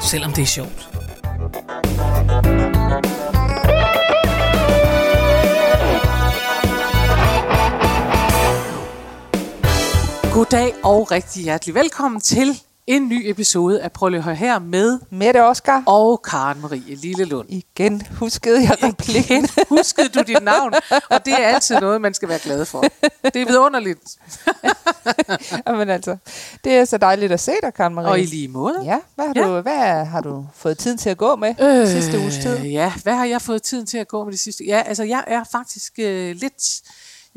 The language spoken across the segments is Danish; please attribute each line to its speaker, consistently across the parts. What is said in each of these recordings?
Speaker 1: selvom det er sjovt. Goddag og rigtig hjertelig velkommen til en ny episode af Prøv at her med
Speaker 2: Mette Oscar.
Speaker 1: og Karen Marie Lillelund.
Speaker 2: Igen huskede jeg replikken.
Speaker 1: Igen huskede du dit navn, og det er altid noget, man skal være glad for. Det er vidunderligt,
Speaker 2: Men altså, det er så dejligt at se dig, Karen Marie.
Speaker 1: og i lige måde.
Speaker 2: Ja, hvad har,
Speaker 1: Ja.
Speaker 2: du, hvad har du fået tiden til at gå med øh, sidste uges tid?
Speaker 1: Ja, hvad har jeg fået tiden til at gå med det sidste? Ja, altså jeg er faktisk øh, lidt...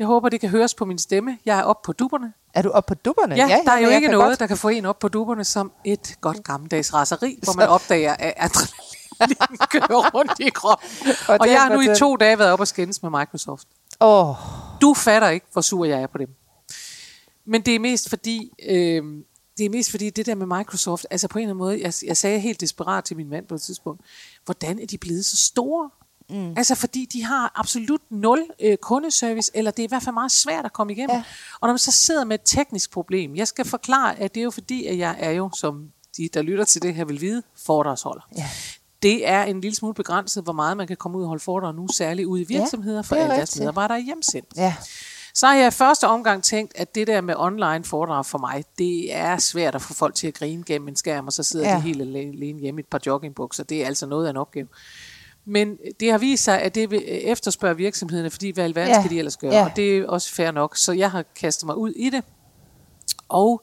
Speaker 1: Jeg håber, det kan høres på min stemme. Jeg er oppe på duberne.
Speaker 2: Er du oppe på dupperne?
Speaker 1: Ja, ja der er jo ikke noget,
Speaker 2: godt-
Speaker 1: der kan få en op på duberne som et godt gammeldags raseri, hvor man opdager, at adrenalin kører rundt i kroppen.
Speaker 2: Og
Speaker 1: Og jeg har nu i to dage været op og skændes med Microsoft.
Speaker 2: Åh,
Speaker 1: Du fatter ikke, hvor sur jeg er på dem. Men det er mest fordi, øh, det er mest fordi det der med Microsoft, altså på en eller anden måde, jeg, jeg sagde helt desperat til min mand på et tidspunkt, hvordan er de blevet så store? Mm. Altså fordi de har absolut nul øh, kundeservice, eller det er i hvert fald meget svært at komme igennem. Ja.
Speaker 2: Ja.
Speaker 1: Og når man så sidder med et teknisk problem, jeg skal forklare, at det er jo fordi, at jeg er jo, som de, der lytter til det her, vil vide, foredragsholder.
Speaker 2: Ja.
Speaker 1: Det er en lille smule begrænset, hvor meget man kan komme ud og holde foredrag nu, særligt ude i virksomheder, for
Speaker 2: det er
Speaker 1: alle deres medarbejdere er hjemsendt.
Speaker 2: ja.
Speaker 1: Så har jeg i første omgang tænkt, at det der med online foredrag for mig, det er svært at få folk til at grine gennem en skærm, og så sidder ja.
Speaker 2: Ja.
Speaker 1: de helt alene hjemme i et par joggingbukser. Det er altså noget af en opgave. Men det har vist sig, at det vil efterspørge virksomhederne, fordi hvad alverden
Speaker 2: Ja.
Speaker 1: skal de ellers gøre?
Speaker 2: Ja.
Speaker 1: Og det er også fair nok. Så jeg har kastet mig ud i det, og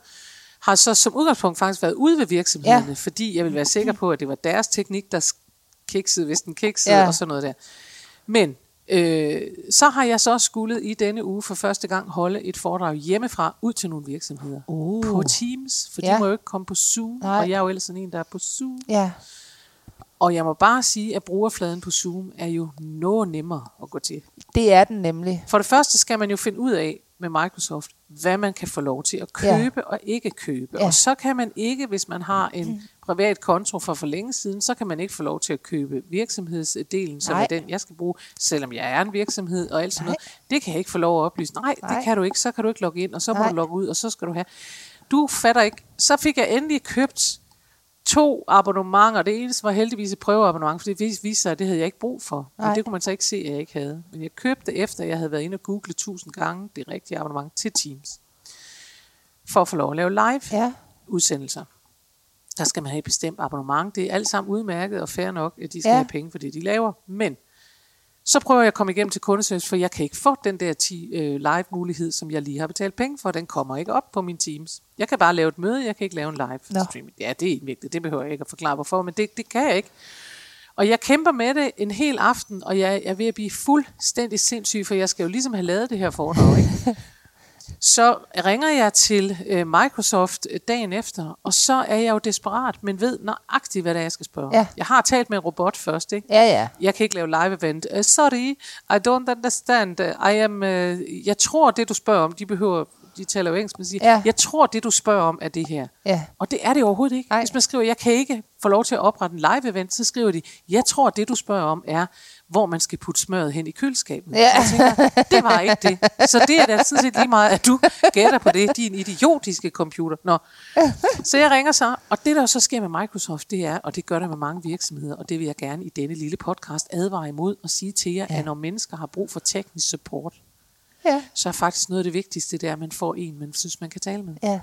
Speaker 1: har så som udgangspunkt faktisk været ude ved virksomhederne, ja. Fordi jeg vil være sikker på, at det var deres teknik, der kiksede, hvis den kiksede, ja. Og sådan noget der. Men øh, så har jeg så skulle i denne uge for første gang holde et foredrag hjemmefra ud til nogle virksomheder.
Speaker 2: Uh.
Speaker 1: På Teams, for. Ja. de må jo ikke komme på Zoom,
Speaker 2: Nej.
Speaker 1: og jeg er jo ellers sådan en, der er på Zoom.
Speaker 2: Ja,
Speaker 1: Og jeg må bare sige, at brugerfladen på Zoom er jo noget nemmere at gå til.
Speaker 2: det er den nemlig.
Speaker 1: For det første skal man jo finde ud af med Microsoft, hvad man kan få lov til at købe ja. og ikke købe. Ja. Og så kan man ikke, hvis man har en privat konto fra for længe siden, så kan man ikke få lov til at købe virksomhedsdelen, som
Speaker 2: Nej.
Speaker 1: er den, jeg skal bruge, selvom jeg er en virksomhed og alt sådan
Speaker 2: Nej.
Speaker 1: noget. Det kan jeg ikke få lov at oplyse. Nej, Nej, det kan du ikke. Så kan du ikke logge ind, og så må
Speaker 2: Nej.
Speaker 1: du logge ud, og så skal du have. Du fatter ikke. Så fik jeg endelig købt to abonnementer. Det eneste var heldigvis et prøveabonnement, for det vis- viste sig, at det havde jeg ikke brug for. Men
Speaker 2: Nej.
Speaker 1: det kunne man så ikke se, at jeg ikke havde. Men jeg købte efter, jeg havde været inde og google tusind gange det rigtige abonnement til Teams. For at få lov at lave live
Speaker 2: Ja,
Speaker 1: udsendelser. Der skal man have et bestemt abonnement. Det er alt sammen udmærket og fair nok, at de skal. Ja. have penge for det, de laver. Men så prøver jeg at komme igennem til kundeservice, for jeg kan ikke få den der 10 øh, live-mulighed, som jeg lige har betalt penge for. Den kommer ikke op på min Teams. Jeg kan bare lave et møde, jeg kan ikke lave en live
Speaker 2: Nå.
Speaker 1: streaming. Ja, det er vigtigt, det behøver jeg ikke at forklare hvorfor, men det, det kan jeg ikke. Og jeg kæmper med det en hel aften, og jeg er ved at blive fuldstændig sindssyg, for jeg skal jo ligesom have lavet det her foredrag. Ikke? Så ringer jeg til øh, Microsoft øh, dagen efter, og så er jeg jo desperat, men ved nøjagtigt, hvad det er, jeg skal spørge.
Speaker 2: Ja.
Speaker 1: Jeg har talt med en robot først, ikke?
Speaker 2: ja, ja.
Speaker 1: Jeg kan ikke lave live event. Uh, sorry, I don't understand. I am, uh, jeg tror, det du spørger om, de behøver, de taler jo engelsk, men siger,
Speaker 2: Ja.
Speaker 1: jeg tror, det du spørger om er det her.
Speaker 2: Ja.
Speaker 1: Og det er det overhovedet ikke.
Speaker 2: Nej.
Speaker 1: Hvis man skriver, jeg kan ikke få lov til at oprette en live event, så skriver de, jeg tror, det du spørger om er, hvor man skal putte smøret hen i køleskabet.
Speaker 2: Ja.
Speaker 1: Jeg tænker, det var ikke det. Så det er da sådan set lige meget, at du gætter på det, din idiotiske computer. Nå. Så jeg ringer så, og det der så sker med Microsoft, det er, og det gør det med mange virksomheder, og det vil jeg gerne i denne lille podcast advare imod og sige til jer, ja. at når mennesker har brug for teknisk support,
Speaker 2: Ja,
Speaker 1: så er faktisk noget af det vigtigste, det er, at man får en, man synes, man kan tale med.
Speaker 2: ja.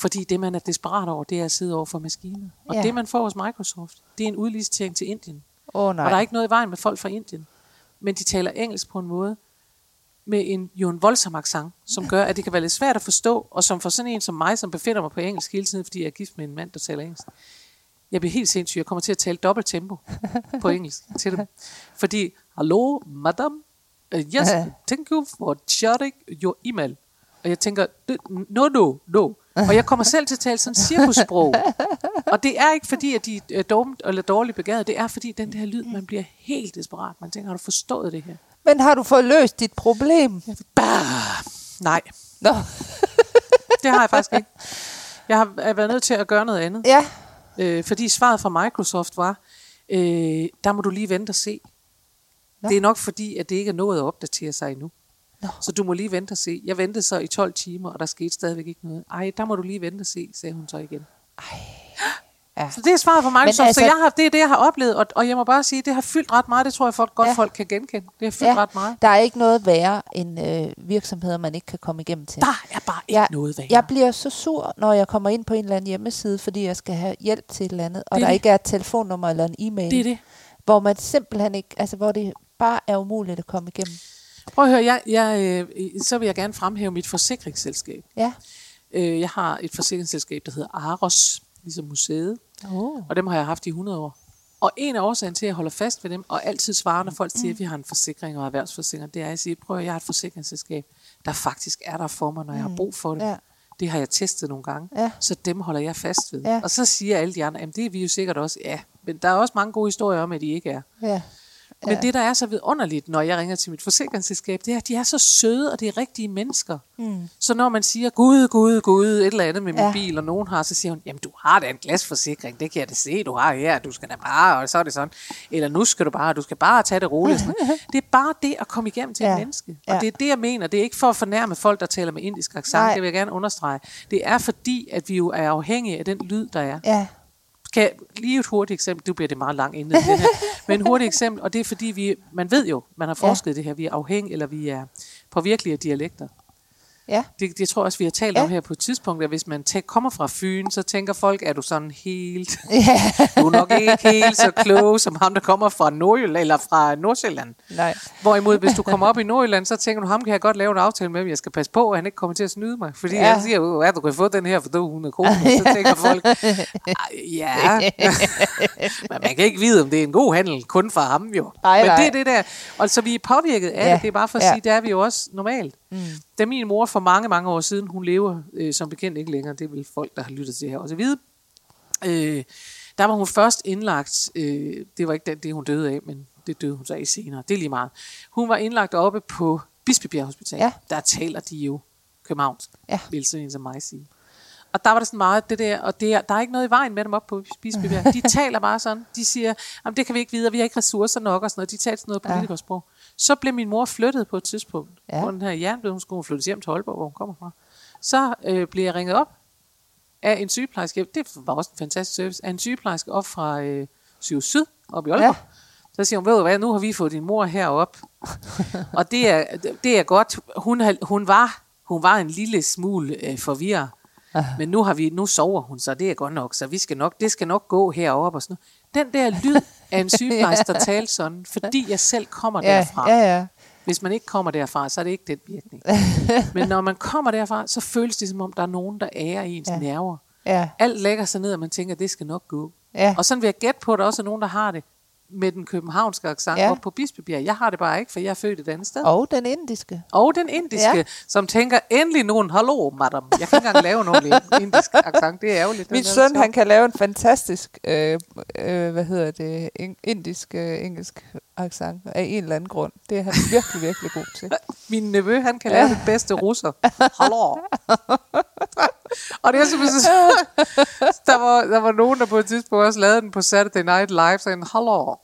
Speaker 1: Fordi det, man er desperat over, det er at sidde over for maskiner. Og
Speaker 2: Ja.
Speaker 1: det, man får hos Microsoft, det er en udlicitering til Indien.
Speaker 2: Oh, nej.
Speaker 1: Og der er ikke noget i vejen med folk fra Indien. Men de taler engelsk på en måde, med en, jo en voldsom accent, som gør, at det kan være lidt svært at forstå, og som for sådan en som mig, som befinder mig på engelsk hele tiden, fordi jeg er gift med en mand, der taler engelsk. Jeg bliver helt sindssyg. Jeg kommer til at tale dobbelt tempo på engelsk til dem. Fordi, hallo, madam, uh, yes, thank you for sharing your email. Og jeg tænker, no, no, no, Og jeg kommer selv til at tale sådan cirkussprog. Og det er ikke fordi, at de er dumt eller dårligt begavet. Det er fordi, den der lyd, man bliver helt desperat. Man tænker, har du forstået det her?
Speaker 2: Men har du fået løst dit problem?
Speaker 1: Bah! Nej,
Speaker 2: Nå.
Speaker 1: det har jeg faktisk ikke. Jeg har været nødt til at gøre noget andet.
Speaker 2: Ja.
Speaker 1: Øh, fordi svaret fra Microsoft var, øh, der må du lige vente og se.
Speaker 2: Nå.
Speaker 1: Det er nok fordi, at det ikke er nået at opdatere sig endnu.
Speaker 2: Nå.
Speaker 1: Så du må lige vente og se. Jeg ventede så i 12 timer, og der skete stadigvæk ikke noget. Ej, der må du lige vente og se, sagde hun så igen.
Speaker 2: Ja.
Speaker 1: Så det er svaret fra Microsoft.
Speaker 2: altså-
Speaker 1: altså, så jeg har, det er det, jeg har oplevet. Og, og jeg må bare sige, det har fyldt ret meget. Det tror jeg folk, godt
Speaker 2: Ja.
Speaker 1: folk kan genkende. Det har fyldt ja. ret meget.
Speaker 2: Der er ikke noget værre end øh, virksomheder, man ikke kan komme igennem til.
Speaker 1: Der er bare ikke
Speaker 2: jeg,
Speaker 1: noget værre.
Speaker 2: Jeg bliver så sur, når jeg kommer ind på en eller anden hjemmeside, fordi jeg skal have hjælp til et eller andet, og
Speaker 1: Det er
Speaker 2: der
Speaker 1: det.
Speaker 2: ikke er et telefonnummer eller en e-mail,
Speaker 1: Det er det.
Speaker 2: hvor man simpelthen ikke, altså hvor det bare er umuligt at komme igennem.
Speaker 1: Prøv at høre, jeg, jeg, øh, så vil jeg gerne fremhæve mit forsikringsselskab.
Speaker 2: Ja.
Speaker 1: Øh, jeg har et forsikringsselskab, der hedder Aros, ligesom museet.
Speaker 2: Oh.
Speaker 1: Og dem har jeg haft i 100 år. Og en af årsagen til, at jeg holder fast ved dem, og altid svarer, når folk siger, at vi har en forsikring og erhvervsforsikring, det er, at jeg siger, prøv at jeg har et forsikringsselskab, der faktisk er der for mig, når jeg har brug for det.
Speaker 2: Ja.
Speaker 1: Det har jeg testet nogle gange,
Speaker 2: Ja.
Speaker 1: så dem holder jeg fast ved.
Speaker 2: Ja.
Speaker 1: Og så siger alle de andre, at det er vi jo sikkert også. Ja, men der er også mange gode historier om, at de ikke er.
Speaker 2: Ja.
Speaker 1: Men det, der er så vidunderligt, når jeg ringer til mit forsikringsselskab, det er, at de er så søde, og det er rigtige mennesker. Mm. Så når man siger, Gud, Gud, Gud, et eller andet med min
Speaker 2: Ja.
Speaker 1: bil, og nogen har, så siger hun, jamen du har da en glasforsikring, det kan jeg da se, du har her, du skal da bare, og så er det sådan. Eller nu skal du bare, du skal bare tage det roligt. Sådan. Det er bare det at komme igennem til
Speaker 2: Ja.
Speaker 1: et menneske. Og
Speaker 2: Ja.
Speaker 1: det er det, jeg mener. Det er ikke for at fornærme folk, der taler med indisk accent,
Speaker 2: Nej.
Speaker 1: det vil jeg gerne understrege. Det er fordi, at vi jo er afhængige af den lyd, der er
Speaker 2: Ja.
Speaker 1: Kan lige et hurtigt eksempel, du bliver det meget langt inden det her, men et hurtigt eksempel, og det er fordi, vi, man ved jo, man har forsket ja. det her, vi er afhængige, eller vi er påvirkelige af dialekter.
Speaker 2: Ja.
Speaker 1: Det, det tror jeg også, vi har talt
Speaker 2: Ja.
Speaker 1: om her på et tidspunkt, at hvis man tæ- kommer fra Fyn, så tænker folk, er du sådan helt...
Speaker 2: Ja.
Speaker 1: Du er nok ikke helt så klog, som ham, der kommer fra Nordjylland, eller fra Nordsjælland.
Speaker 2: Nej.
Speaker 1: Hvorimod, hvis du kommer op i Nordjylland, så tænker du, ham kan jeg godt lave en aftale med, men jeg skal passe på, at han ikke kommer til at snyde mig. Fordi
Speaker 2: Ja.
Speaker 1: ja. jeg siger, jo, at du kan få den her for 200 kroner. Så tænker folk, "Ej, ja, men man kan ikke vide, om det er en god handel, kun for ham jo.
Speaker 2: Nej,
Speaker 1: men
Speaker 2: nej.
Speaker 1: det er det der. Og så vi er påvirket af
Speaker 2: Ja.
Speaker 1: det. Det er bare for at
Speaker 2: Ja.
Speaker 1: sige, det er vi jo også normalt. Mm. Da min mor for mange, mange år siden, hun lever øh, som bekendt ikke længere, det vel folk, der har lyttet til det her også vide, øh, der var hun først indlagt, øh, det var ikke det, hun døde af, men det døde hun så af senere, det er lige meget. Hun var indlagt oppe på Bispebjerg Hospital.
Speaker 2: Ja.
Speaker 1: Der taler de jo københavnsk,
Speaker 2: Ja.
Speaker 1: vil sådan en som mig sige. Og der var det sådan meget det der, og det er, der er ikke noget i vejen med dem op på Bispebjerg. De taler bare sådan. De siger, jamen det kan vi ikke vide, og vi har ikke ressourcer nok og sådan noget. De talte sådan noget
Speaker 2: Ja.
Speaker 1: Så blev min mor flyttet på et tidspunkt.
Speaker 2: Ja.
Speaker 1: På den her jernblød, hun skulle flyttes hjem til Aalborg, hvor hun kommer fra. Så øh, blev jeg ringet op af en sygeplejerske. Det var også en fantastisk service. Af en sygeplejerske op fra øh, Syv Syd, op i Aalborg.
Speaker 2: Ja.
Speaker 1: Så siger hun, ved du hvad, nu har vi fået din mor herop. og det er, det er godt. Hun, hun, var, hun var en lille smule øh, forvirret. Men nu, har vi, nu sover hun, så det er godt nok. Så vi skal nok, det skal nok gå heroppe og sådan noget. Den der lyd af en sygeplejerske, der talte sådan, fordi jeg selv kommer
Speaker 2: Ja,
Speaker 1: derfra.
Speaker 2: ja, ja.
Speaker 1: Hvis man ikke kommer derfra, så er det ikke den virkning. Men når man kommer derfra, så føles det som om, der er nogen, der ærer ens
Speaker 2: Ja.
Speaker 1: nerver.
Speaker 2: Ja.
Speaker 1: Alt lægger sig ned, og man tænker, det skal nok gå.
Speaker 2: Ja.
Speaker 1: Og sådan vil jeg gætte på, at der også er nogen, der har det med den københavnske accent
Speaker 2: Ja.
Speaker 1: ja. op på Bispebjerg. Jeg har det bare ikke, for jeg er født et andet sted.
Speaker 2: Og den indiske.
Speaker 1: Og den indiske,
Speaker 2: Ja.
Speaker 1: ja. som tænker, endelig nogen, hallo, madam. Jeg kan ikke engang lave nogen indisk accent, det er ærgerligt.
Speaker 2: Min søn, han kan lave en fantastisk, øh, øh, hvad hedder det, in- indisk, øh, engelsk accent af en eller anden grund. Det er han virkelig, virkelig god til.
Speaker 1: Min nevø, han kan lave det bedste russer. Hallo. og det er simpelthen så... der, var, der var nogen, der på et tidspunkt også lavede den på Saturday Night Live, sagde, Hallo,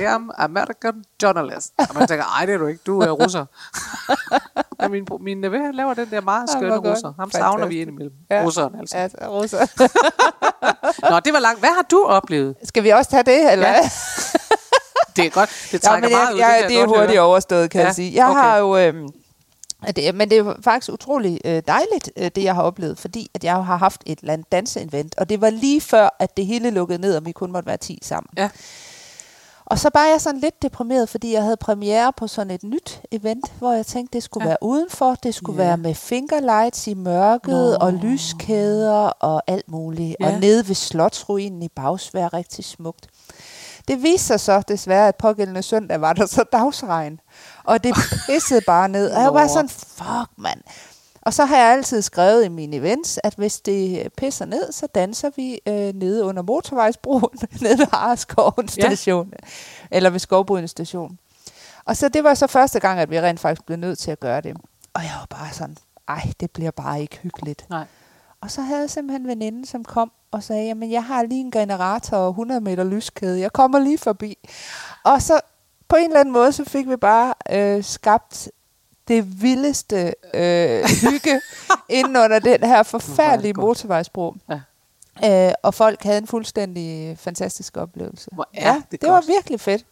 Speaker 1: I am American journalist. Og man tænker, ej, det er du ikke, du er russer. Men min, min nevø, han laver den der meget skønne
Speaker 2: godt.
Speaker 1: russer. Ham savner vi
Speaker 2: Fantastisk.
Speaker 1: indimellem.
Speaker 2: Ja.
Speaker 1: Ja. Russeren altså.
Speaker 2: Ja, russer.
Speaker 1: Nå, det var langt. Hvad har du oplevet?
Speaker 2: Skal vi også tage det, eller
Speaker 1: Ja. Det er godt. Det
Speaker 2: Ja,
Speaker 1: trækker
Speaker 2: men
Speaker 1: meget ud.
Speaker 2: jeg, jeg,
Speaker 1: kan
Speaker 2: det er hurtigt
Speaker 1: høre.
Speaker 2: overstået, kan
Speaker 1: Ja,
Speaker 2: jeg sige. Jeg
Speaker 1: okay.
Speaker 2: har jo... Øhm, det, men det er faktisk utrolig øh, dejligt, øh, det jeg har oplevet, fordi at jeg har haft et eller andet danseevent, og det var lige før, at det hele lukkede ned, og vi kun måtte være 10 sammen.
Speaker 1: Ja.
Speaker 2: Og så var jeg sådan lidt deprimeret, fordi jeg havde premiere på sådan et nyt event, hvor jeg tænkte, det skulle
Speaker 1: Ja.
Speaker 2: være udenfor, det skulle
Speaker 1: Ja.
Speaker 2: være med fingerlights i mørket,
Speaker 1: Nå.
Speaker 2: og lyskæder og alt muligt.
Speaker 1: Ja.
Speaker 2: Og nede ved slotsruinen i Bagsvær, rigtig smukt. Det viste sig så desværre, at pågældende søndag var der så dagsregn. Og det pissede bare ned. Og jeg var sådan, fuck mand. Og så har jeg altid skrevet i mine events, at hvis det pisser ned, så danser vi øh, nede under motorvejsbroen, nede ved Hareskoven station, ja. eller ved Skovbrydende station. Og så det var så første gang, at vi rent faktisk blev nødt til at gøre det. Og jeg var bare sådan, ej, det bliver bare ikke hyggeligt.
Speaker 1: Nej.
Speaker 2: Og så havde jeg simpelthen en veninde, som kom og sagde, jamen jeg har lige en generator og 100 meter lyskæde, jeg kommer lige forbi. Og så på en eller anden måde, så fik vi bare øh, skabt det vildeste øh, hygge inden under den her forfærdelige motorvejsbro. Ja. Øh, og folk havde en fuldstændig fantastisk oplevelse.
Speaker 1: Hvor er
Speaker 2: ja, det, det var virkelig fedt.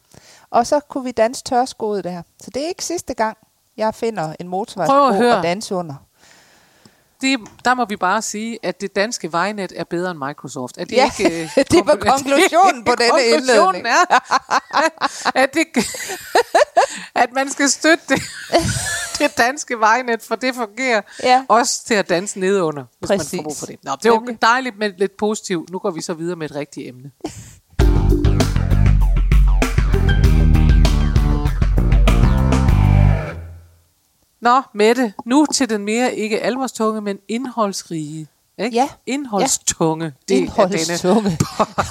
Speaker 2: Og så kunne vi danse tørskoet der. Så det er ikke sidste gang, jeg finder en motorvejsbro og danse under
Speaker 1: det, der må vi bare sige, at det danske vejnet er bedre end Microsoft. Er
Speaker 2: det ja, ikke, uh, det var konklusionen på denne indledning.
Speaker 1: er, at, det, at man skal støtte det, det danske vejnet, for det fungerer ja. også til at danse nedunder, hvis Præcis. man får brug for det. Nå, det var dejligt med lidt positivt. Nu går vi så videre med et rigtigt emne. Nå, Mette, nu til den mere ikke alvorstunge, men indholdsrige. Ikke?
Speaker 2: Ja.
Speaker 1: Indholdstunge.
Speaker 2: Det Indholdstunge.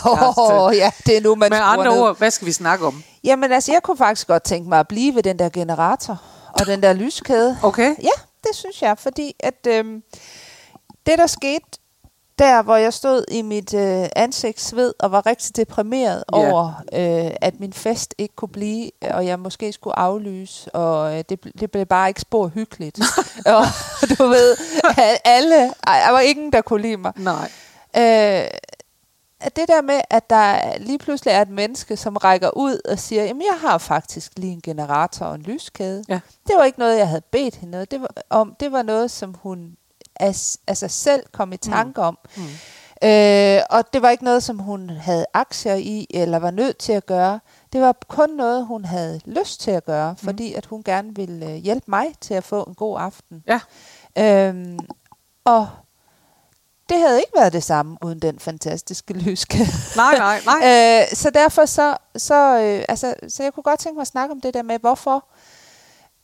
Speaker 2: Åh, oh, ja, det er nu, man
Speaker 1: Med andre ned. ord, hvad skal vi snakke om?
Speaker 2: Jamen altså, jeg kunne faktisk godt tænke mig at blive ved den der generator og den der lyskæde.
Speaker 1: Okay.
Speaker 2: Ja, det synes jeg, fordi at øhm, det, der skete der, hvor jeg stod i mit øh, ansigtsved og var rigtig deprimeret yeah. over, øh, at min fest ikke kunne blive, og jeg måske skulle aflyse, og øh, det, det blev bare ikke spor hyggeligt. og du ved, alle, der var ingen, der kunne lide mig.
Speaker 1: Nej.
Speaker 2: Øh, det der med, at der lige pludselig er et menneske, som rækker ud og siger, jamen jeg har faktisk lige en generator og en lyskæde. Ja. Det var ikke noget, jeg havde bedt hende det var, om. Det var noget, som hun af, af sig selv kom i mm. tanke mm. om. Mm. Øh, og det var ikke noget, som hun havde aktier i, eller var nødt til at gøre. Det var kun noget, hun havde lyst til at gøre, mm. fordi at hun gerne ville øh, hjælpe mig til at få en god aften.
Speaker 1: Ja.
Speaker 2: Øhm, og det havde ikke været det samme uden den fantastiske lyskæde.
Speaker 1: Nej, nej, nej.
Speaker 2: øh, så derfor så, så, øh, altså, så jeg kunne godt tænke mig at snakke om det der med, hvorfor,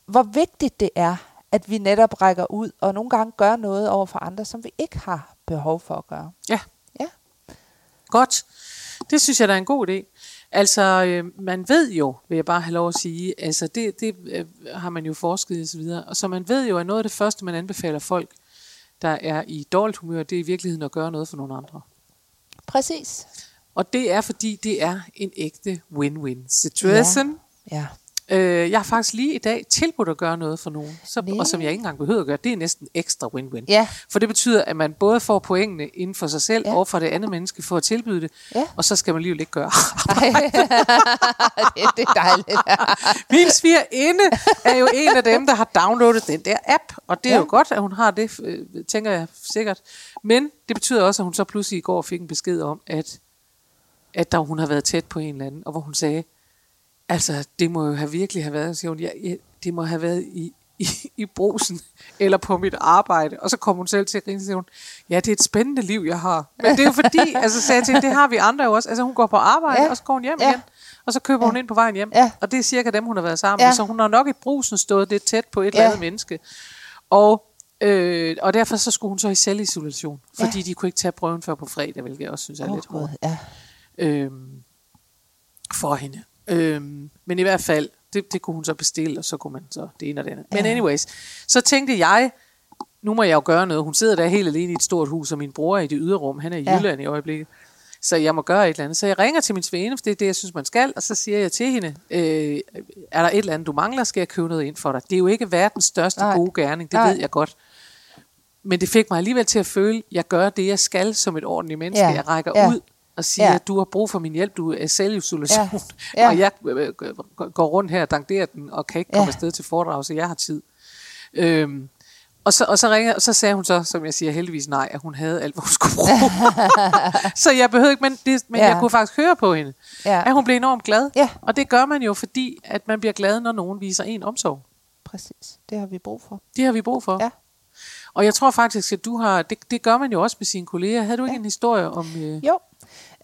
Speaker 2: hvor vigtigt det er, at vi netop rækker ud og nogle gange gør noget over for andre, som vi ikke har behov for at gøre.
Speaker 1: Ja.
Speaker 2: Ja.
Speaker 1: Godt. Det synes jeg, der er en god idé. Altså, øh, man ved jo, vil jeg bare have lov at sige, altså det, det øh, har man jo forsket og så videre, og så man ved jo, at noget af det første, man anbefaler folk, der er i dårligt humør, det er i virkeligheden at gøre noget for nogle andre.
Speaker 2: Præcis.
Speaker 1: Og det er, fordi det er en ægte win-win situation.
Speaker 2: Ja. ja.
Speaker 1: Øh, jeg har faktisk lige i dag tilbudt at gøre noget for nogen, så, og som jeg ikke engang behøver at gøre. Det er næsten ekstra win-win.
Speaker 2: Ja.
Speaker 1: For det betyder, at man både får pointene inden for sig selv, ja. og for det andet menneske for at tilbyde det,
Speaker 2: ja.
Speaker 1: og så skal man lige ikke gøre
Speaker 2: det, det er dejligt.
Speaker 1: Min svigerinde er jo en af dem, der har downloadet den der app, og det er ja. jo godt, at hun har det, øh, tænker jeg sikkert. Men det betyder også, at hun så pludselig i går fik en besked om, at, at der hun har været tæt på en eller anden, og hvor hun sagde, Altså, det må jo have virkelig have været, siger hun, ja, ja, det må have været i, i, i brusen, eller på mit arbejde. Og så kom hun selv til at grine, og siger hun, ja, det er et spændende liv, jeg har. Men det er jo fordi, altså sagde jeg til det har vi andre jo også. Altså hun går på arbejde, ja. og så går hun hjem ja. igen. Og så køber ja. hun ind på vejen hjem. Ja. Og det er cirka dem, hun har været sammen med. Ja. Så hun har nok i brusen stået lidt tæt på et ja. eller andet menneske. Og Øh, og derfor så skulle hun så i selvisolation, fordi ja. de kunne ikke tage prøven før på fredag, hvilket jeg også synes er oh, lidt hårdt
Speaker 2: ja.
Speaker 1: øhm, for hende. Øhm, men i hvert fald, det, det kunne hun så bestille, og så kunne man så det ene og det andet. Men anyways, så tænkte jeg, nu må jeg jo gøre noget. Hun sidder der helt alene i et stort hus, og min bror er i det ydre rum. Han er i ja. Jylland i øjeblikket. Så jeg må gøre et eller andet. Så jeg ringer til min svende, for det er det, jeg synes, man skal. Og så siger jeg til hende, øh, er der et eller andet, du mangler, skal jeg købe noget ind for dig. Det er jo ikke verdens største Nej. gode gerning, det Nej. ved jeg godt. Men det fik mig alligevel til at føle, at jeg gør det, jeg skal som et ordentligt menneske. Ja. Jeg rækker ja. ud og siger, ja. at du har brug for min hjælp, du er selvisolation, ja. Ja. og jeg øh, øh, går rundt her og danderer den, og kan ikke komme ja. afsted til foredrag, så jeg har tid. Øhm, og så, og så, ringer, og så sagde hun så, som jeg siger heldigvis nej, at hun havde alt, hvad hun skulle bruge. så jeg behøvede ikke, men, det, men ja. jeg kunne faktisk høre på hende, ja. at hun blev enormt glad.
Speaker 2: Ja.
Speaker 1: Og det gør man jo, fordi at man bliver glad, når nogen viser en omsorg.
Speaker 2: Præcis, det har vi brug for.
Speaker 1: Det har vi brug for.
Speaker 2: Ja.
Speaker 1: Og jeg tror faktisk, at du har, det, det gør man jo også med sine kolleger. Havde du ikke ja. en historie om...
Speaker 2: Øh... Jo,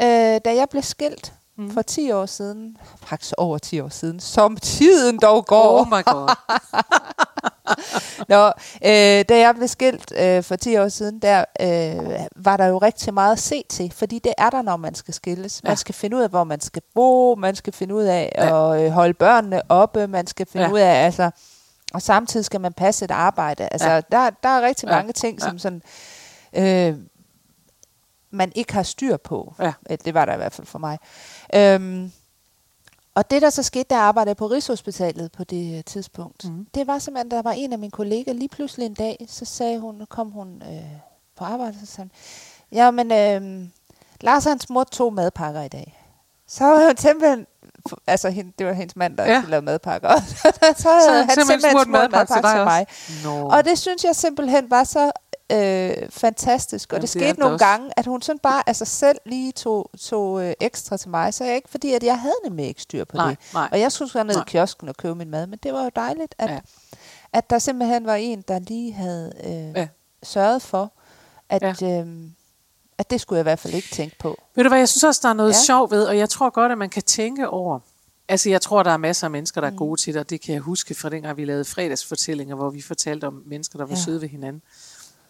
Speaker 2: Øh, da jeg blev skilt mm. for 10 år siden, faktisk over 10 år siden, som tiden dog går.
Speaker 1: Oh my god.
Speaker 2: Nå, øh, da jeg blev skilt øh, for 10 år siden, der øh, var der jo rigtig meget at se til, fordi det er der, når man skal skilles. Man ja. skal finde ud af, hvor man skal bo, man skal finde ud af ja. at øh, holde børnene oppe, man skal finde ja. ud af, altså, og samtidig skal man passe et arbejde. Altså, ja. der, der er rigtig ja. mange ting, som sådan... Øh, man ikke har styr på. Ja. Det var der i hvert fald for mig. Øhm, og det, der så skete, der arbejdede på Rigshospitalet på det uh, tidspunkt, mm. det var simpelthen, der var en af mine kolleger, lige pludselig en dag, så sagde hun, kom hun øh, på arbejde, så sagde ja, men øh, Lars hans mor tog madpakker i dag. Så var hun simpelthen, altså hende, det var hendes mand, der ja. lavede madpakker, og så, så havde han simpelthen, smurt madpakker til, til mig. No. Og det synes jeg simpelthen var så øh, fantastisk. Og Jamen, det skete det nogle også. gange, at hun sådan bare af sig selv lige tog, tog øh, ekstra til mig. Så jeg ikke, fordi at jeg havde nemlig ikke styr på nej, det. Nej. Og jeg skulle gå ned i kiosken og købe min mad. Men det var jo dejligt, at, ja. at der simpelthen var en, der lige havde øh, ja. sørget for, at... Ja. Øh, at det skulle jeg i hvert fald ikke tænke på.
Speaker 1: Ved du hvad, jeg synes også, der er noget ja. sjovt ved, og jeg tror godt, at man kan tænke over, Altså, jeg tror, der er masser af mennesker, der er mm. gode til det, og det kan jeg huske fra dengang, vi lavede fredagsfortællinger, hvor vi fortalte om mennesker, der var ja. søde ved hinanden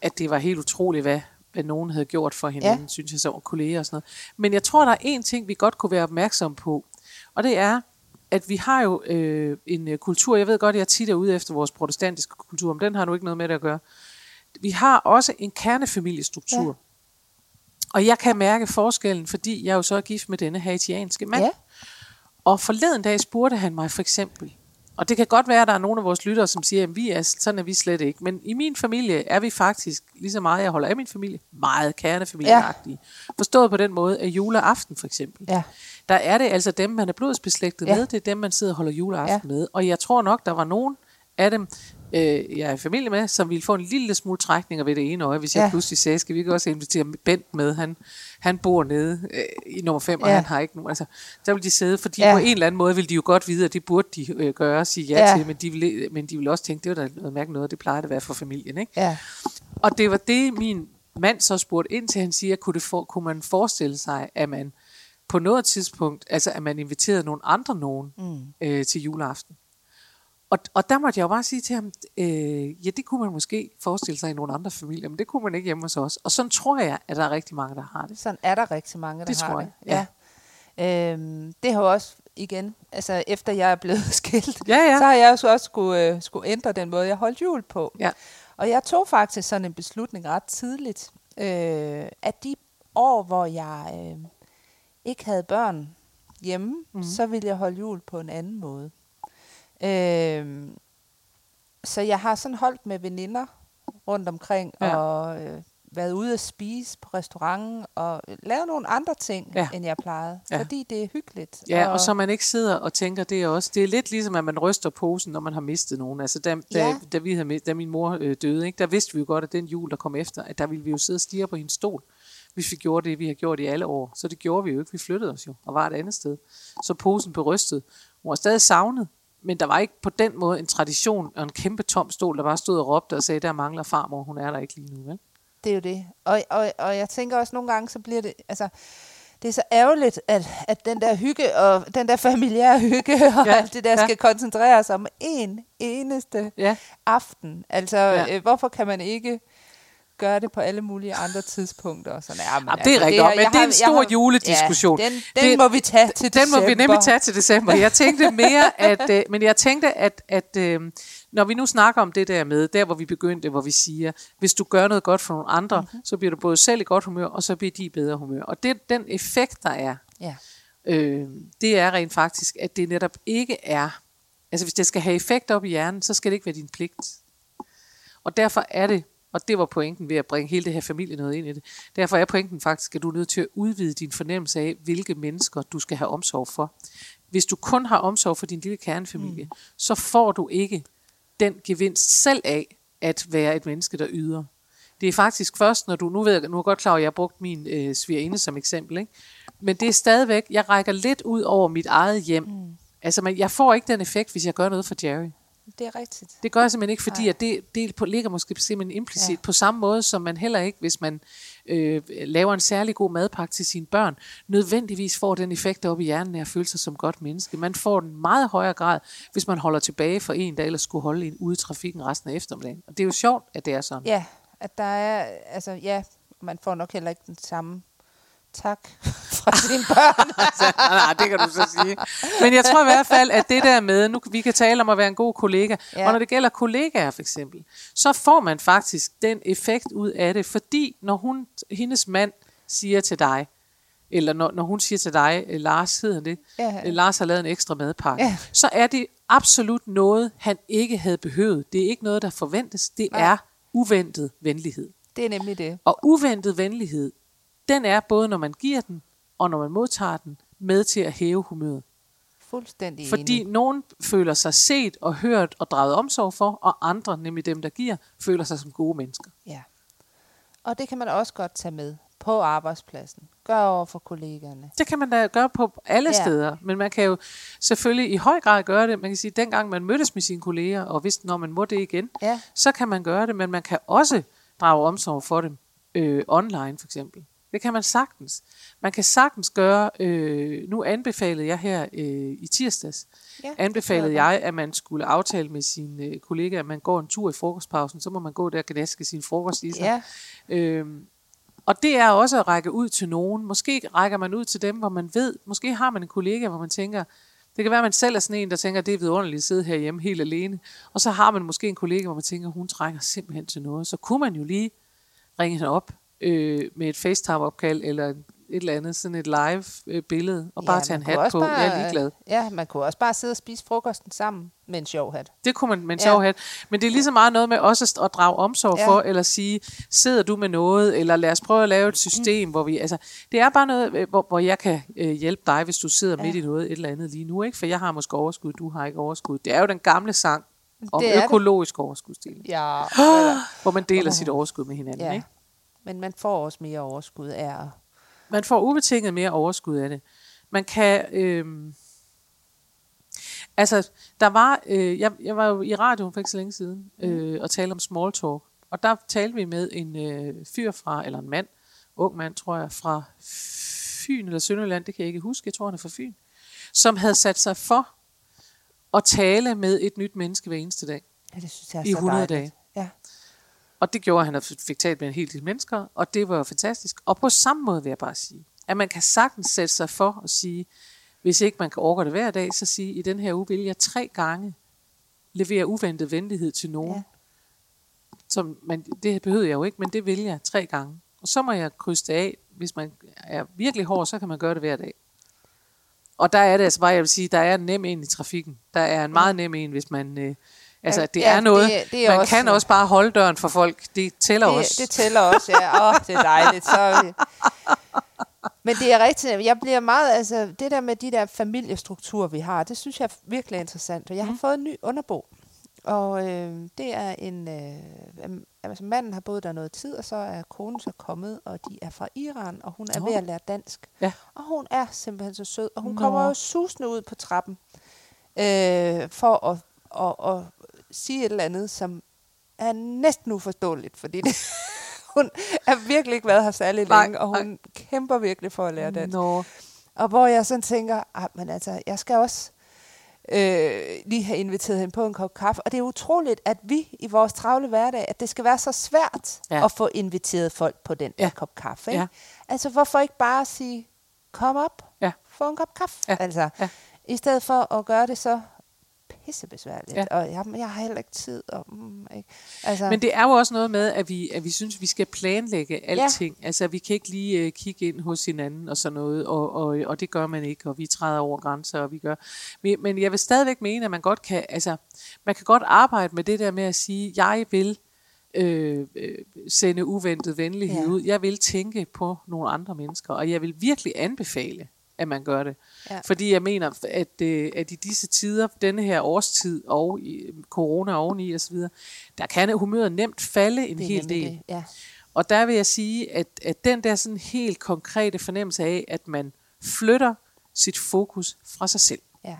Speaker 1: at det var helt utroligt, hvad, hvad nogen havde gjort for hinanden, ja. synes jeg, som kolleger og sådan noget. Men jeg tror, der er en ting, vi godt kunne være opmærksom på, og det er, at vi har jo øh, en øh, kultur, jeg ved godt, jeg tit er ude efter vores protestantiske kultur, men den har nu ikke noget med det at gøre. Vi har også en kernefamiliestruktur. Ja. Og jeg kan mærke forskellen, fordi jeg jo så er gift med denne haitianske mand. Ja. Og forleden dag spurgte han mig for eksempel, og det kan godt være, at der er nogle af vores lyttere, som siger, at vi er, sådan er vi slet ikke. Men i min familie er vi faktisk, lige så meget jeg holder af min familie, meget kernefamilieagtige. Ja. Forstået på den måde, at juleaften for eksempel, ja. der er det altså dem, man er blodsbeslægtet ja. med, det er dem, man sidder og holder juleaften ja. med. Og jeg tror nok, der var nogen af dem, øh, jeg er i familie med, som ville få en lille smule trækninger ved det ene øje, hvis ja. jeg pludselig sagde, skal vi ikke også invitere Bent med? Han, han bor nede øh, i nummer 5, ja. og han har ikke nogen. Altså, der vil de sidde, fordi ja. på en eller anden måde vil de jo godt vide, at det burde de øh, gøre og sige ja, ja. til, men de, vil, men de vil også tænke, det var da noget mærkeligt noget, det plejer at være for familien. Ikke? Ja. Og det var det, min mand så spurgte ind til, han siger, kunne, det for, kunne man forestille sig, at man på noget tidspunkt, altså at man inviterede nogle andre nogen mm. øh, til juleaften. Og, og der måtte jeg jo bare sige til ham, øh, ja, det kunne man måske forestille sig i nogle andre familier, men det kunne man ikke hjemme hos os. Og sådan tror jeg, at der er rigtig mange, der har det.
Speaker 2: Sådan er der rigtig mange, der
Speaker 1: det
Speaker 2: har
Speaker 1: tror jeg,
Speaker 2: det. Ja. ja. Øhm, det har jo også, igen, altså efter jeg er blevet skilt,
Speaker 1: ja, ja.
Speaker 2: så har jeg også, også skulle, øh, skulle ændre den måde, jeg holdt jul på. Ja. Og jeg tog faktisk sådan en beslutning ret tidligt, øh, at de år, hvor jeg øh, ikke havde børn hjemme, mm. så ville jeg holde jul på en anden måde. Øh, så jeg har sådan holdt med veninder rundt omkring, ja. og øh, været ude at spise på restauranten, og lavet nogle andre ting, ja. end jeg plejede, ja. fordi det er hyggeligt.
Speaker 1: Ja, og, og så man ikke sidder og tænker det også. Det er lidt ligesom, at man ryster posen, når man har mistet nogen. Altså, da, da, ja. da, vi havde, da min mor øh, døde, ikke, der vidste vi jo godt, at den jul, der kom efter, at der ville vi jo sidde og stige på hendes stol hvis vi gjorde det, vi har gjort i alle år. Så det gjorde vi jo ikke. Vi flyttede os jo og var et andet sted. Så posen blev rystet. Hun var stadig savnet, men der var ikke på den måde en tradition og en kæmpe tom stol, der bare stod og råbte og sagde, der mangler farmor, hun er der ikke lige nu, vel?
Speaker 2: Det er jo det. Og, og, og jeg tænker også nogle gange, så bliver det, altså, det er så ærgerligt, at, at den der hygge og den der familiære hygge og ja, alt det der ja. skal koncentrere sig om en eneste ja. aften. Altså, ja. øh, hvorfor kan man ikke gøre det på alle mulige andre tidspunkter. Sådan,
Speaker 1: ja, men, ja, det er altså, rigtigt, det men det er en stor har, julediskussion.
Speaker 2: Ja, den den det, må vi tage til
Speaker 1: den december. Den må vi nemlig tage til december. Jeg tænkte mere, at, øh, men jeg tænkte, at, at øh, når vi nu snakker om det der med, der hvor vi begyndte, hvor vi siger, hvis du gør noget godt for nogle andre, mm-hmm. så bliver du både selv i godt humør, og så bliver de i bedre humør. Og det, den effekt, der er, ja. øh, det er rent faktisk, at det netop ikke er, altså hvis det skal have effekt op i hjernen, så skal det ikke være din pligt. Og derfor er det og det var pointen ved at bringe hele det her familie noget ind i det. Derfor er pointen faktisk, at du er nødt til at udvide din fornemmelse af, hvilke mennesker du skal have omsorg for. Hvis du kun har omsorg for din lille kernefamilie, mm. så får du ikke den gevinst selv af at være et menneske, der yder. Det er faktisk først, når du, nu ved jeg, nu er jeg godt klar at jeg har brugt min øh, svigerinde som eksempel, ikke? men det er stadigvæk, jeg rækker lidt ud over mit eget hjem. Mm. Altså, man, jeg får ikke den effekt, hvis jeg gør noget for Jerry.
Speaker 2: Det er rigtigt.
Speaker 1: Det gør jeg simpelthen ikke, fordi at det, det ligger måske simpelthen implicit ja. på samme måde, som man heller ikke, hvis man øh, laver en særlig god madpakke til sine børn, nødvendigvis får den effekt op i hjernen af at føle sig som godt menneske. Man får den meget højere grad, hvis man holder tilbage for en, der ellers skulle holde en ude i trafikken resten af eftermiddagen. Og det er jo sjovt, at det er sådan.
Speaker 2: Ja, at der er, altså ja, man får nok heller ikke den samme tak fra dine børn.
Speaker 1: altså, nej, det kan du så sige. Men jeg tror i hvert fald, at det der med, nu vi kan tale om at være en god kollega, ja. og når det gælder kollegaer for eksempel, så får man faktisk den effekt ud af det, fordi når hun, hendes mand siger til dig, eller når, når hun siger til dig, øh, Lars hedder det, ja. Øh, Lars har lavet en ekstra madpakke, ja. så er det absolut noget, han ikke havde behøvet. Det er ikke noget, der forventes. Det Nej. er uventet venlighed.
Speaker 2: Det er nemlig det.
Speaker 1: Og uventet venlighed, den er både når man giver den, og når man modtager den, med til at hæve humøret.
Speaker 2: Fuldstændig
Speaker 1: Fordi
Speaker 2: enig.
Speaker 1: nogen føler sig set og hørt og draget omsorg for, og andre, nemlig dem, der giver, føler sig som gode mennesker.
Speaker 2: Ja. Og det kan man også godt tage med på arbejdspladsen. Gør over for kollegaerne.
Speaker 1: Det kan man da gøre på alle ja. steder, men man kan jo selvfølgelig i høj grad gøre det. Man kan sige, at dengang man mødtes med sine kolleger, og hvis når man må det igen, ja. så kan man gøre det, men man kan også drage omsorg for dem øh, online for eksempel. Det kan man sagtens. Man kan sagtens gøre, øh, nu anbefalede jeg her øh, i tirsdags, ja, anbefalede jeg, at man skulle aftale med sine øh, kollegaer, at man går en tur i frokostpausen, så må man gå der og gnaske sin frokost i sig. Ja. Øhm, og det er også at række ud til nogen. Måske rækker man ud til dem, hvor man ved, måske har man en kollega, hvor man tænker, det kan være, at man selv er sådan en, der tænker, at det er vidunderligt at sidde herhjemme helt alene. Og så har man måske en kollega, hvor man tænker, hun trænger simpelthen til noget. Så kunne man jo lige ringe hende op øh, med et FaceTime-opkald, eller et eller andet, sådan et live øh, billede, og ja, bare tage en hat på. Bare, jeg er ligeglad.
Speaker 2: Ja, man kunne også bare sidde og spise frokosten sammen med en sjov hat.
Speaker 1: Det kunne man med en ja. sjov hat. Men det er lige så meget noget med også at drage omsorg ja. for, eller sige, sidder du med noget, eller lad os prøve at lave et system, mm. hvor vi, altså, det er bare noget, øh, hvor, hvor jeg kan øh, hjælpe dig, hvis du sidder ja. midt i noget, et eller andet lige nu, ikke? For jeg har måske overskud, du har ikke overskud. Det er jo den gamle sang om det økologisk overskudsdeling.
Speaker 2: Ja.
Speaker 1: hvor man deler sit overskud med hinanden, ja. ikke?
Speaker 2: Men man får også mere overskud af at
Speaker 1: man får ubetinget mere overskud af det. Man kan... Øh, altså, der var... Øh, jeg, jeg var jo i radioen for ikke så længe siden øh, og talte om small talk. Og der talte vi med en øh, fyr fra, eller en mand, ung mand, tror jeg, fra Fyn eller Sønderland, det kan jeg ikke huske, jeg tror han er fra Fyn, som havde sat sig for at tale med et nyt menneske hver eneste dag.
Speaker 2: Ja, det synes jeg er
Speaker 1: I 100
Speaker 2: dejligt.
Speaker 1: dage.
Speaker 2: Ja.
Speaker 1: Og det gjorde, at han fik talt med en hel del mennesker, og det var fantastisk. Og på samme måde vil jeg bare sige, at man kan sagtens sætte sig for at sige, hvis ikke man kan orke det hver dag, så sige, i den her uge vil jeg tre gange levere uventet venlighed til nogen. Ja. Som man, det behøver jeg jo ikke, men det vil jeg tre gange. Og så må jeg krydse det af. Hvis man er virkelig hård, så kan man gøre det hver dag. Og der er det altså bare, jeg vil sige, der er en nem en i trafikken. Der er en meget nem en, hvis man... Øh, Altså, det ja, er noget, det, det er man også, kan også bare holde døren for folk. Det tæller
Speaker 2: det,
Speaker 1: også.
Speaker 2: Det tæller også, ja. Åh, oh, det er dejligt. Så, men det er rigtigt. Jeg bliver meget, altså, det der med de der familiestrukturer, vi har, det synes jeg er virkelig interessant. Og jeg har mm. fået en ny underbo. Og øh, det er en, øh, altså manden har boet der noget tid, og så er konen så kommet, og de er fra Iran, og hun er Nå. ved at lære dansk. Ja. Og hun er simpelthen så sød, og hun Nå. kommer jo susende ud på trappen, øh, for at, og, og sige et eller andet, som er næsten uforståeligt, fordi det, hun har virkelig ikke været her særlig nej, længe, og hun nej. kæmper virkelig for at lære dansk. No. Og hvor jeg sådan tænker, ah, men altså, jeg skal også øh, lige have inviteret hende på en kop kaffe. Og det er utroligt, at vi i vores travle hverdag, at det skal være så svært ja. at få inviteret folk på den ja. kop kaffe. Ikke? Ja. Altså, hvorfor ikke bare sige, kom op, ja. få en kop kaffe? Ja. Altså, ja. I stedet for at gøre det så pissebesværligt, ja. og jeg, jeg har heller ikke tid. Og, mm, ikke?
Speaker 1: Altså, Men det er jo også noget med, at vi, at vi synes, vi skal planlægge alting. Ja. Altså, vi kan ikke lige uh, kigge ind hos hinanden og sådan noget, og, og, og det gør man ikke, og vi træder over grænser, og vi gør. Men, men jeg vil stadigvæk mene, at man godt kan, altså, man kan godt arbejde med det der med at sige, jeg vil øh, øh sende uventet venlighed ja. ud. Jeg vil tænke på nogle andre mennesker, og jeg vil virkelig anbefale, at man gør det. Ja. Fordi jeg mener, at, øh, at i disse tider, denne her årstid og i, corona oveni osv., der kan humøret nemt falde en hel del. Det, ja. Og der vil jeg sige, at, at den der sådan helt konkrete fornemmelse af, at man flytter sit fokus fra sig selv, ja.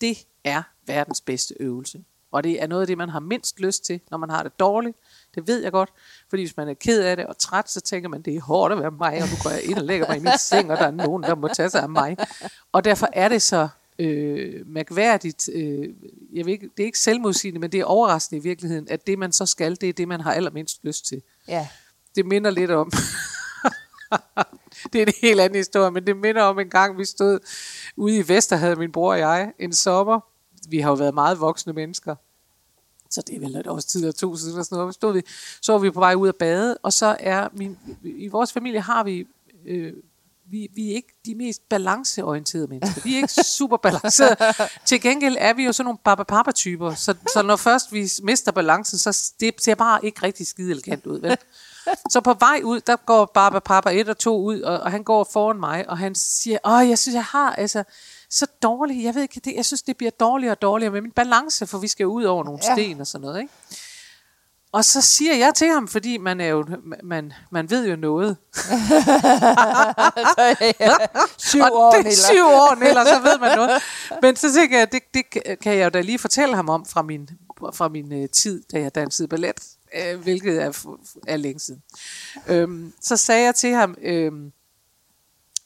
Speaker 1: det er verdens bedste øvelse Og det er noget af det, man har mindst lyst til, når man har det dårligt. Det ved jeg godt. Fordi hvis man er ked af det og træt, så tænker man, det er hårdt at være mig, og nu går jeg ind og lægger mig i min seng, og der er nogen, der må tage sig af mig. Og derfor er det så øh, mærkværdigt. Øh, jeg ved ikke, det er ikke selvmodsigende, men det er overraskende i virkeligheden, at det, man så skal, det er det, man har allermindst lyst til.
Speaker 2: Ja.
Speaker 1: Det minder lidt om... det er en helt anden historie, men det minder om en gang, vi stod ude i Vester, havde min bror og jeg en sommer. Vi har jo været meget voksne mennesker. Så det er vel et års tid eller to siden, og sådan noget. Stod vi, så var vi på vej ud at bade, og så er min, i vores familie har vi øh, vi, vi er ikke de mest balanceorienterede mennesker. Vi er ikke super balancerede. Til gengæld er vi jo sådan nogle baba-papa-typer. Så, så når først vi mister balancen, så det ser bare ikke rigtig skide elegant ud. Vel? Så på vej ud, der går Baba Papa 1 og 2 ud, og, og han går foran mig, og han siger, åh, jeg synes, jeg har altså så dårligt, jeg ved ikke, det, jeg synes, det bliver dårligere og dårligere med min balance, for vi skal ud over nogle ja. sten og sådan noget, ikke? Og så siger jeg til ham, fordi man er jo, man, man ved jo noget.
Speaker 2: syv år,
Speaker 1: det, syv år, eller så ved man noget. Men så tænker jeg, det, det kan jeg jo da lige fortælle ham om fra min, fra min uh, tid, da jeg dansede ballet, uh, hvilket er, er længe siden. Um, så sagde jeg til ham, um,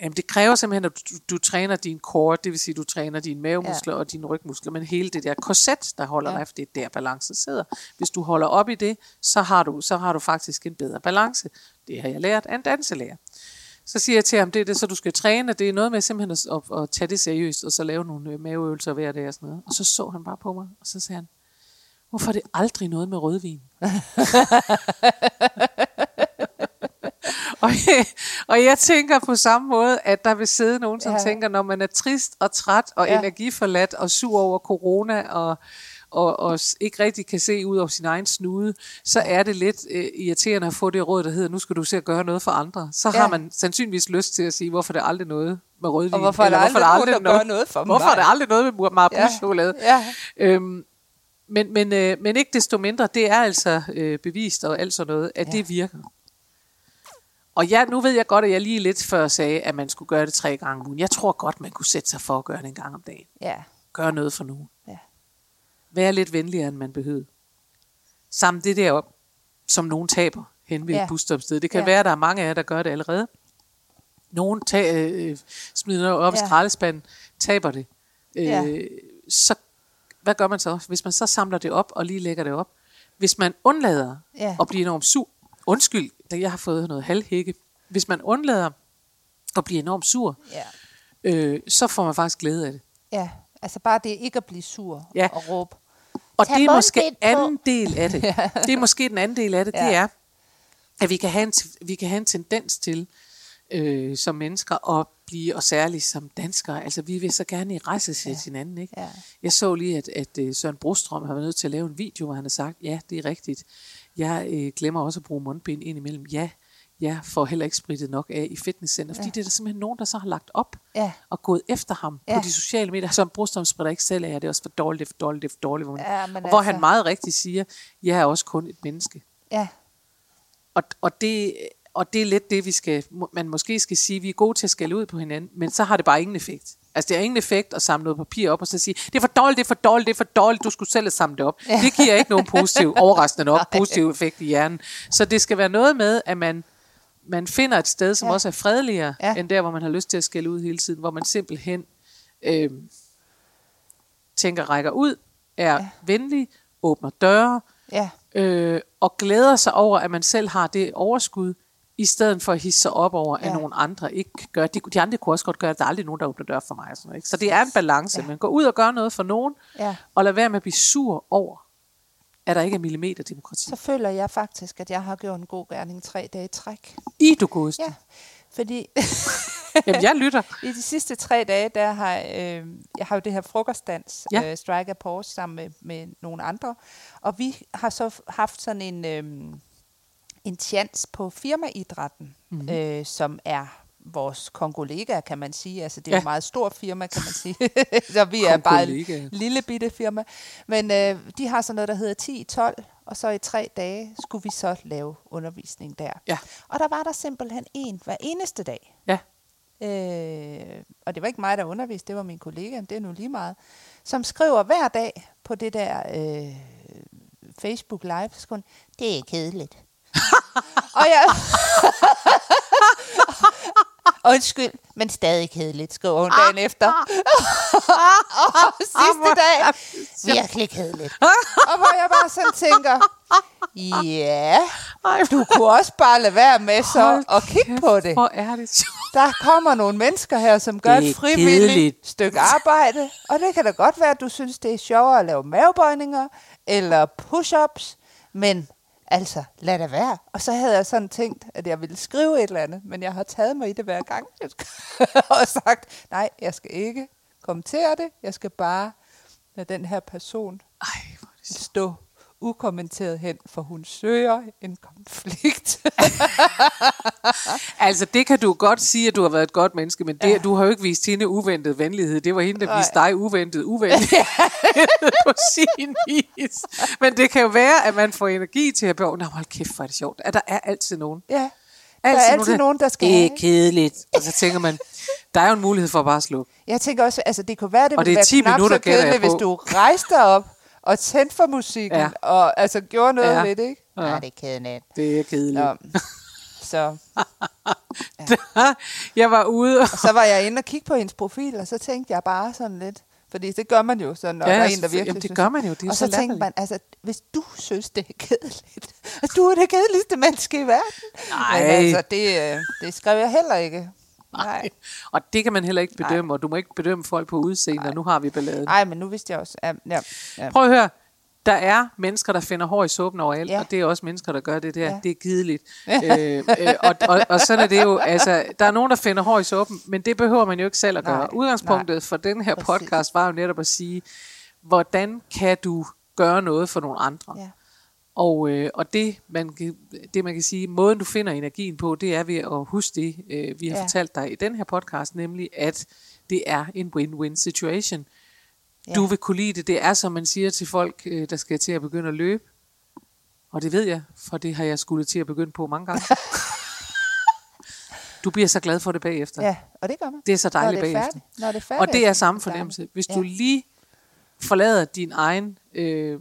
Speaker 1: Jamen, det kræver simpelthen, at du, du træner din core, det vil sige, at du træner dine mavemuskler ja. og dine rygmuskler, men hele det der korset, der holder ja. dig, for det er der balancen sidder. Hvis du holder op i det, så har du, så har du faktisk en bedre balance. Det har jeg lært af en danselærer. Så siger jeg til ham, det er det, så du skal træne, det er noget med simpelthen at, at, at tage det seriøst, og så lave nogle øh, maveøvelser hver dag og sådan noget. Og så så han bare på mig, og så sagde han, hvorfor er det aldrig noget med rødvin? og, jeg, og jeg tænker på samme måde, at der vil sidde nogen, som ja. tænker, når man er trist og træt og ja. energiforladt og sur over corona og, og, og ikke rigtig kan se ud over sin egen snude, så er det lidt øh, irriterende at få det råd, der hedder, nu skal du se at gøre noget for andre. Så ja. har man sandsynligvis lyst til at sige, hvorfor det er aldrig noget med rødvin.
Speaker 2: Og hvorfor er det aldrig, hvorfor aldrig noget, noget, noget for
Speaker 1: hvorfor
Speaker 2: mig?
Speaker 1: er det aldrig noget med marabu-chokolade? Ja. Ja. Øhm, men, men, øh, men ikke desto mindre, det er altså øh, bevist og alt sådan noget, at ja. det virker. Og ja, nu ved jeg godt, at jeg lige lidt før sagde, at man skulle gøre det tre gange om ugen. Jeg tror godt, man kunne sætte sig for at gøre det en gang om dagen.
Speaker 2: Ja.
Speaker 1: Gøre noget for nogen. Ja. Være lidt venligere, end man behøver. Samt det der, som nogen taber hen ved ja. et busstopsted. Det kan ja. være, at der er mange af jer, der gør det allerede. Nogen ta- øh, smider noget op ja. i skraldespanden, taber det. Øh, ja. Så hvad gør man så? Hvis man så samler det op og lige lægger det op. Hvis man undlader ja. at blive enormt sur, undskyld, jeg har fået noget halvhække. Hvis man undlader at blive enormt sur, ja. øh, så får man faktisk glæde af det.
Speaker 2: Ja, altså bare det ikke at blive sur ja. og råbe.
Speaker 1: Og det er måske anden del af det. ja. Det er måske den anden del af det, ja. det er, at vi kan have en, vi kan have en tendens til, øh, som mennesker at blive, og særligt som danskere, altså vi vil så gerne i rejse ja. hinanden. Ikke? Ja. Jeg så lige, at, at øh, Søren Brostrøm har været nødt til at lave en video, hvor han har sagt, ja, det er rigtigt. Jeg øh, glemmer også at bruge mundbind ind imellem. Ja, jeg får heller ikke spritet nok af i fitnesscenter, fordi ja. det er der simpelthen nogen, der så har lagt op ja. og gået efter ham ja. på de sociale medier. Som Brostrøm spritter ikke selv af, det er også for dårligt, det er for dårligt, det er for dårligt. Hvor, ja, og hvor altså... han meget rigtigt siger, jeg er også kun et menneske. Ja. Og, og det og det er lidt det, vi skal, man måske skal sige, vi er gode til at skælde ud på hinanden, men så har det bare ingen effekt. Altså, det har ingen effekt at samle noget papir op og så sige, det er for dårligt, det er for dårligt, det er for dårligt, du skulle selv have samlet det op. Ja. Det giver ikke nogen positiv, overraskende nok, positiv effekt i hjernen. Så det skal være noget med, at man, man finder et sted, som ja. også er fredeligere, ja. end der, hvor man har lyst til at skælde ud hele tiden, hvor man simpelthen øh, tænker, rækker ud, er ja. venlig, åbner døre, ja. øh, og glæder sig over, at man selv har det overskud, i stedet for at hisse sig op over, at ja. nogle andre ikke gør De, de andre kunne også godt gøre, at der er aldrig nogen, der åbner dør for mig. Sådan noget, ikke? Så det er en balance. Ja. Man går ud og gør noget for nogen, ja. og lad være med at blive sur over, at der ikke er millimeter demokrati.
Speaker 2: Så føler jeg faktisk, at jeg har gjort en god gerning tre dage i træk.
Speaker 1: I du godeste.
Speaker 2: Ja, fordi...
Speaker 1: Jamen, jeg lytter.
Speaker 2: I de sidste tre dage, der har øh, jeg har jo det her frokostdans, ja. øh, Strike a Pause, sammen med, med nogle andre. Og vi har så haft sådan en... Øh, en chance på firmaidrætten, mm-hmm. øh, som er vores kongolega, kan man sige. Altså, det er ja. et meget stort firma, kan man sige. så vi er bare en lille bitte firma. Men øh, de har sådan noget, der hedder 10-12, og så i tre dage skulle vi så lave undervisning der. Ja. Og der var der simpelthen en hver eneste dag. Ja. Øh, og det var ikke mig, der underviste, det var min kollega, det er nu lige meget. som skriver hver dag på det der øh, Facebook Live, så hun, det er kedeligt. Og jeg... Undskyld, men stadig kedeligt, skriver hun dagen efter. og sidste dag, virkelig kedeligt. og hvor jeg bare sådan tænker, ja, du kunne også bare lade være med så at kigge på det.
Speaker 1: Hvor er det
Speaker 2: Der kommer nogle mennesker her, som gør et frivilligt stykke arbejde, og det kan da godt være, at du synes, det er sjovere at lave mavebøjninger eller push-ups, men Altså, lad det være. Og så havde jeg sådan tænkt, at jeg ville skrive et eller andet, men jeg har taget mig i det hver gang. og sagt, nej, jeg skal ikke kommentere det. Jeg skal bare lade den her person Ej, stå ukommenteret hen, for hun søger en konflikt.
Speaker 1: altså, det kan du godt sige, at du har været et godt menneske, men det, ja. du har jo ikke vist hende uventet venlighed. Det var hende, der Nej. viste dig uventet uvenlighed på sin vis. Men det kan jo være, at man får energi til at bøge. Nå, hold kæft, hvor er det sjovt. At der er altid nogen.
Speaker 2: Ja. Der altid er altid nogen, der, nogen, der skal
Speaker 1: Det er kedeligt. Og så tænker man, der er jo en mulighed for at bare slå.
Speaker 2: Jeg tænker også, altså det kunne være, det, og det ville være knap minutter, så kedeligt, hvis du rejste op og tændte for musikken, ja. og altså gjorde noget ja. ved det, ikke? Ja. Nej, det er kedeligt.
Speaker 1: Det er kedeligt. Nå.
Speaker 2: Så.
Speaker 1: Ja. jeg var ude.
Speaker 2: Og så var jeg inde og kigge på hendes profil, og så tænkte jeg bare sådan lidt, fordi det gør man jo, sådan, når ja, der er en, der virkelig
Speaker 1: jamen, det gør man jo. Det er
Speaker 2: og så, så tænkte man, altså, hvis du synes, det er kedeligt, at du er det kedeligste menneske i verden. Nej. Men altså, det, øh, det skrev jeg heller ikke.
Speaker 1: Nej. Og det kan man heller ikke bedømme, Nej. og du må ikke bedømme folk på udseende, og nu har vi balladen.
Speaker 2: Nej, men nu vidste jeg også. Ja, ja,
Speaker 1: ja. Prøv at høre. Der er mennesker, der finder hår i suppen overalt, ja. og det er også mennesker, der gør det der. Ja. Det er gideligt. øh, øh, og, og, og sådan er det jo. Altså, der er nogen, der finder hår i suppen, men det behøver man jo ikke selv at gøre. Nej. Udgangspunktet Nej. for den her podcast var jo netop at sige, hvordan kan du gøre noget for nogle andre? Ja. Og, øh, og det, man kan, det, man kan sige, måden du finder energien på, det er ved at huske det, øh, vi har ja. fortalt dig i den her podcast, nemlig at det er en win-win situation. Ja. Du vil kunne lide det. Det er, som man siger til folk, øh, der skal til at begynde at løbe. Og det ved jeg, for det har jeg skulle til at begynde på mange gange. du bliver så glad for det bagefter.
Speaker 2: Ja, og det gør man.
Speaker 1: Det er så dejligt Når det er bagefter.
Speaker 2: Når det er færdigt,
Speaker 1: og det er samme fornemmelse. Hvis ja. du lige forlader din egen øh,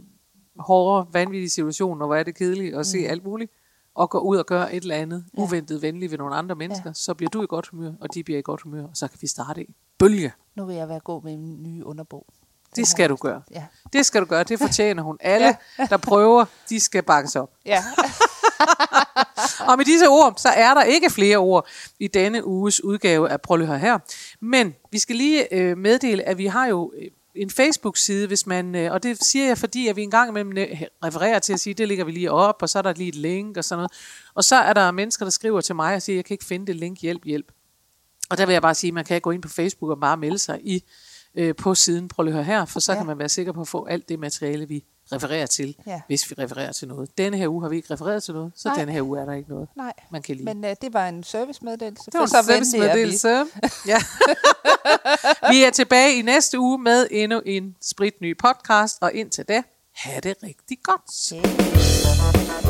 Speaker 1: hårde, vanvittige situationer, hvor er det kedeligt at se mm. alt muligt, og går ud og gør et eller andet ja. uventet venligt ved nogle andre mennesker, ja. så bliver du i godt humør, og de bliver i godt humør, og så kan vi starte en bølge.
Speaker 2: Nu vil jeg være god med min nye underbog.
Speaker 1: Det, skal du gøre. Ja. Det skal du gøre. Det fortjener hun. Alle, ja. der prøver, de skal bakkes op.
Speaker 2: Ja.
Speaker 1: og med disse ord, så er der ikke flere ord i denne uges udgave af Prøv her. Men vi skal lige øh, meddele, at vi har jo øh, en Facebook-side, hvis man, øh, og det siger jeg, fordi at vi en gang imellem øh, refererer til at sige, det ligger vi lige op, og så er der lige et link og sådan noget. Og så er der mennesker, der skriver til mig og siger, jeg kan ikke finde det link, hjælp, hjælp. Og der vil jeg bare sige, at man kan gå ind på Facebook og bare melde sig i øh, på siden, prøv lige at høre her, for så ja. kan man være sikker på at få alt det materiale, vi refererer til, ja. hvis vi refererer til noget. Denne her uge har vi ikke refereret til noget, så Nej. denne her uge er der ikke noget,
Speaker 2: Nej.
Speaker 1: man kan lide.
Speaker 2: Men uh, det var en servicemeddelelse.
Speaker 1: Det var en servicemeddelelse. ja. vi er tilbage i næste uge med endnu en spritny podcast, og indtil da, have det rigtig godt. Yeah.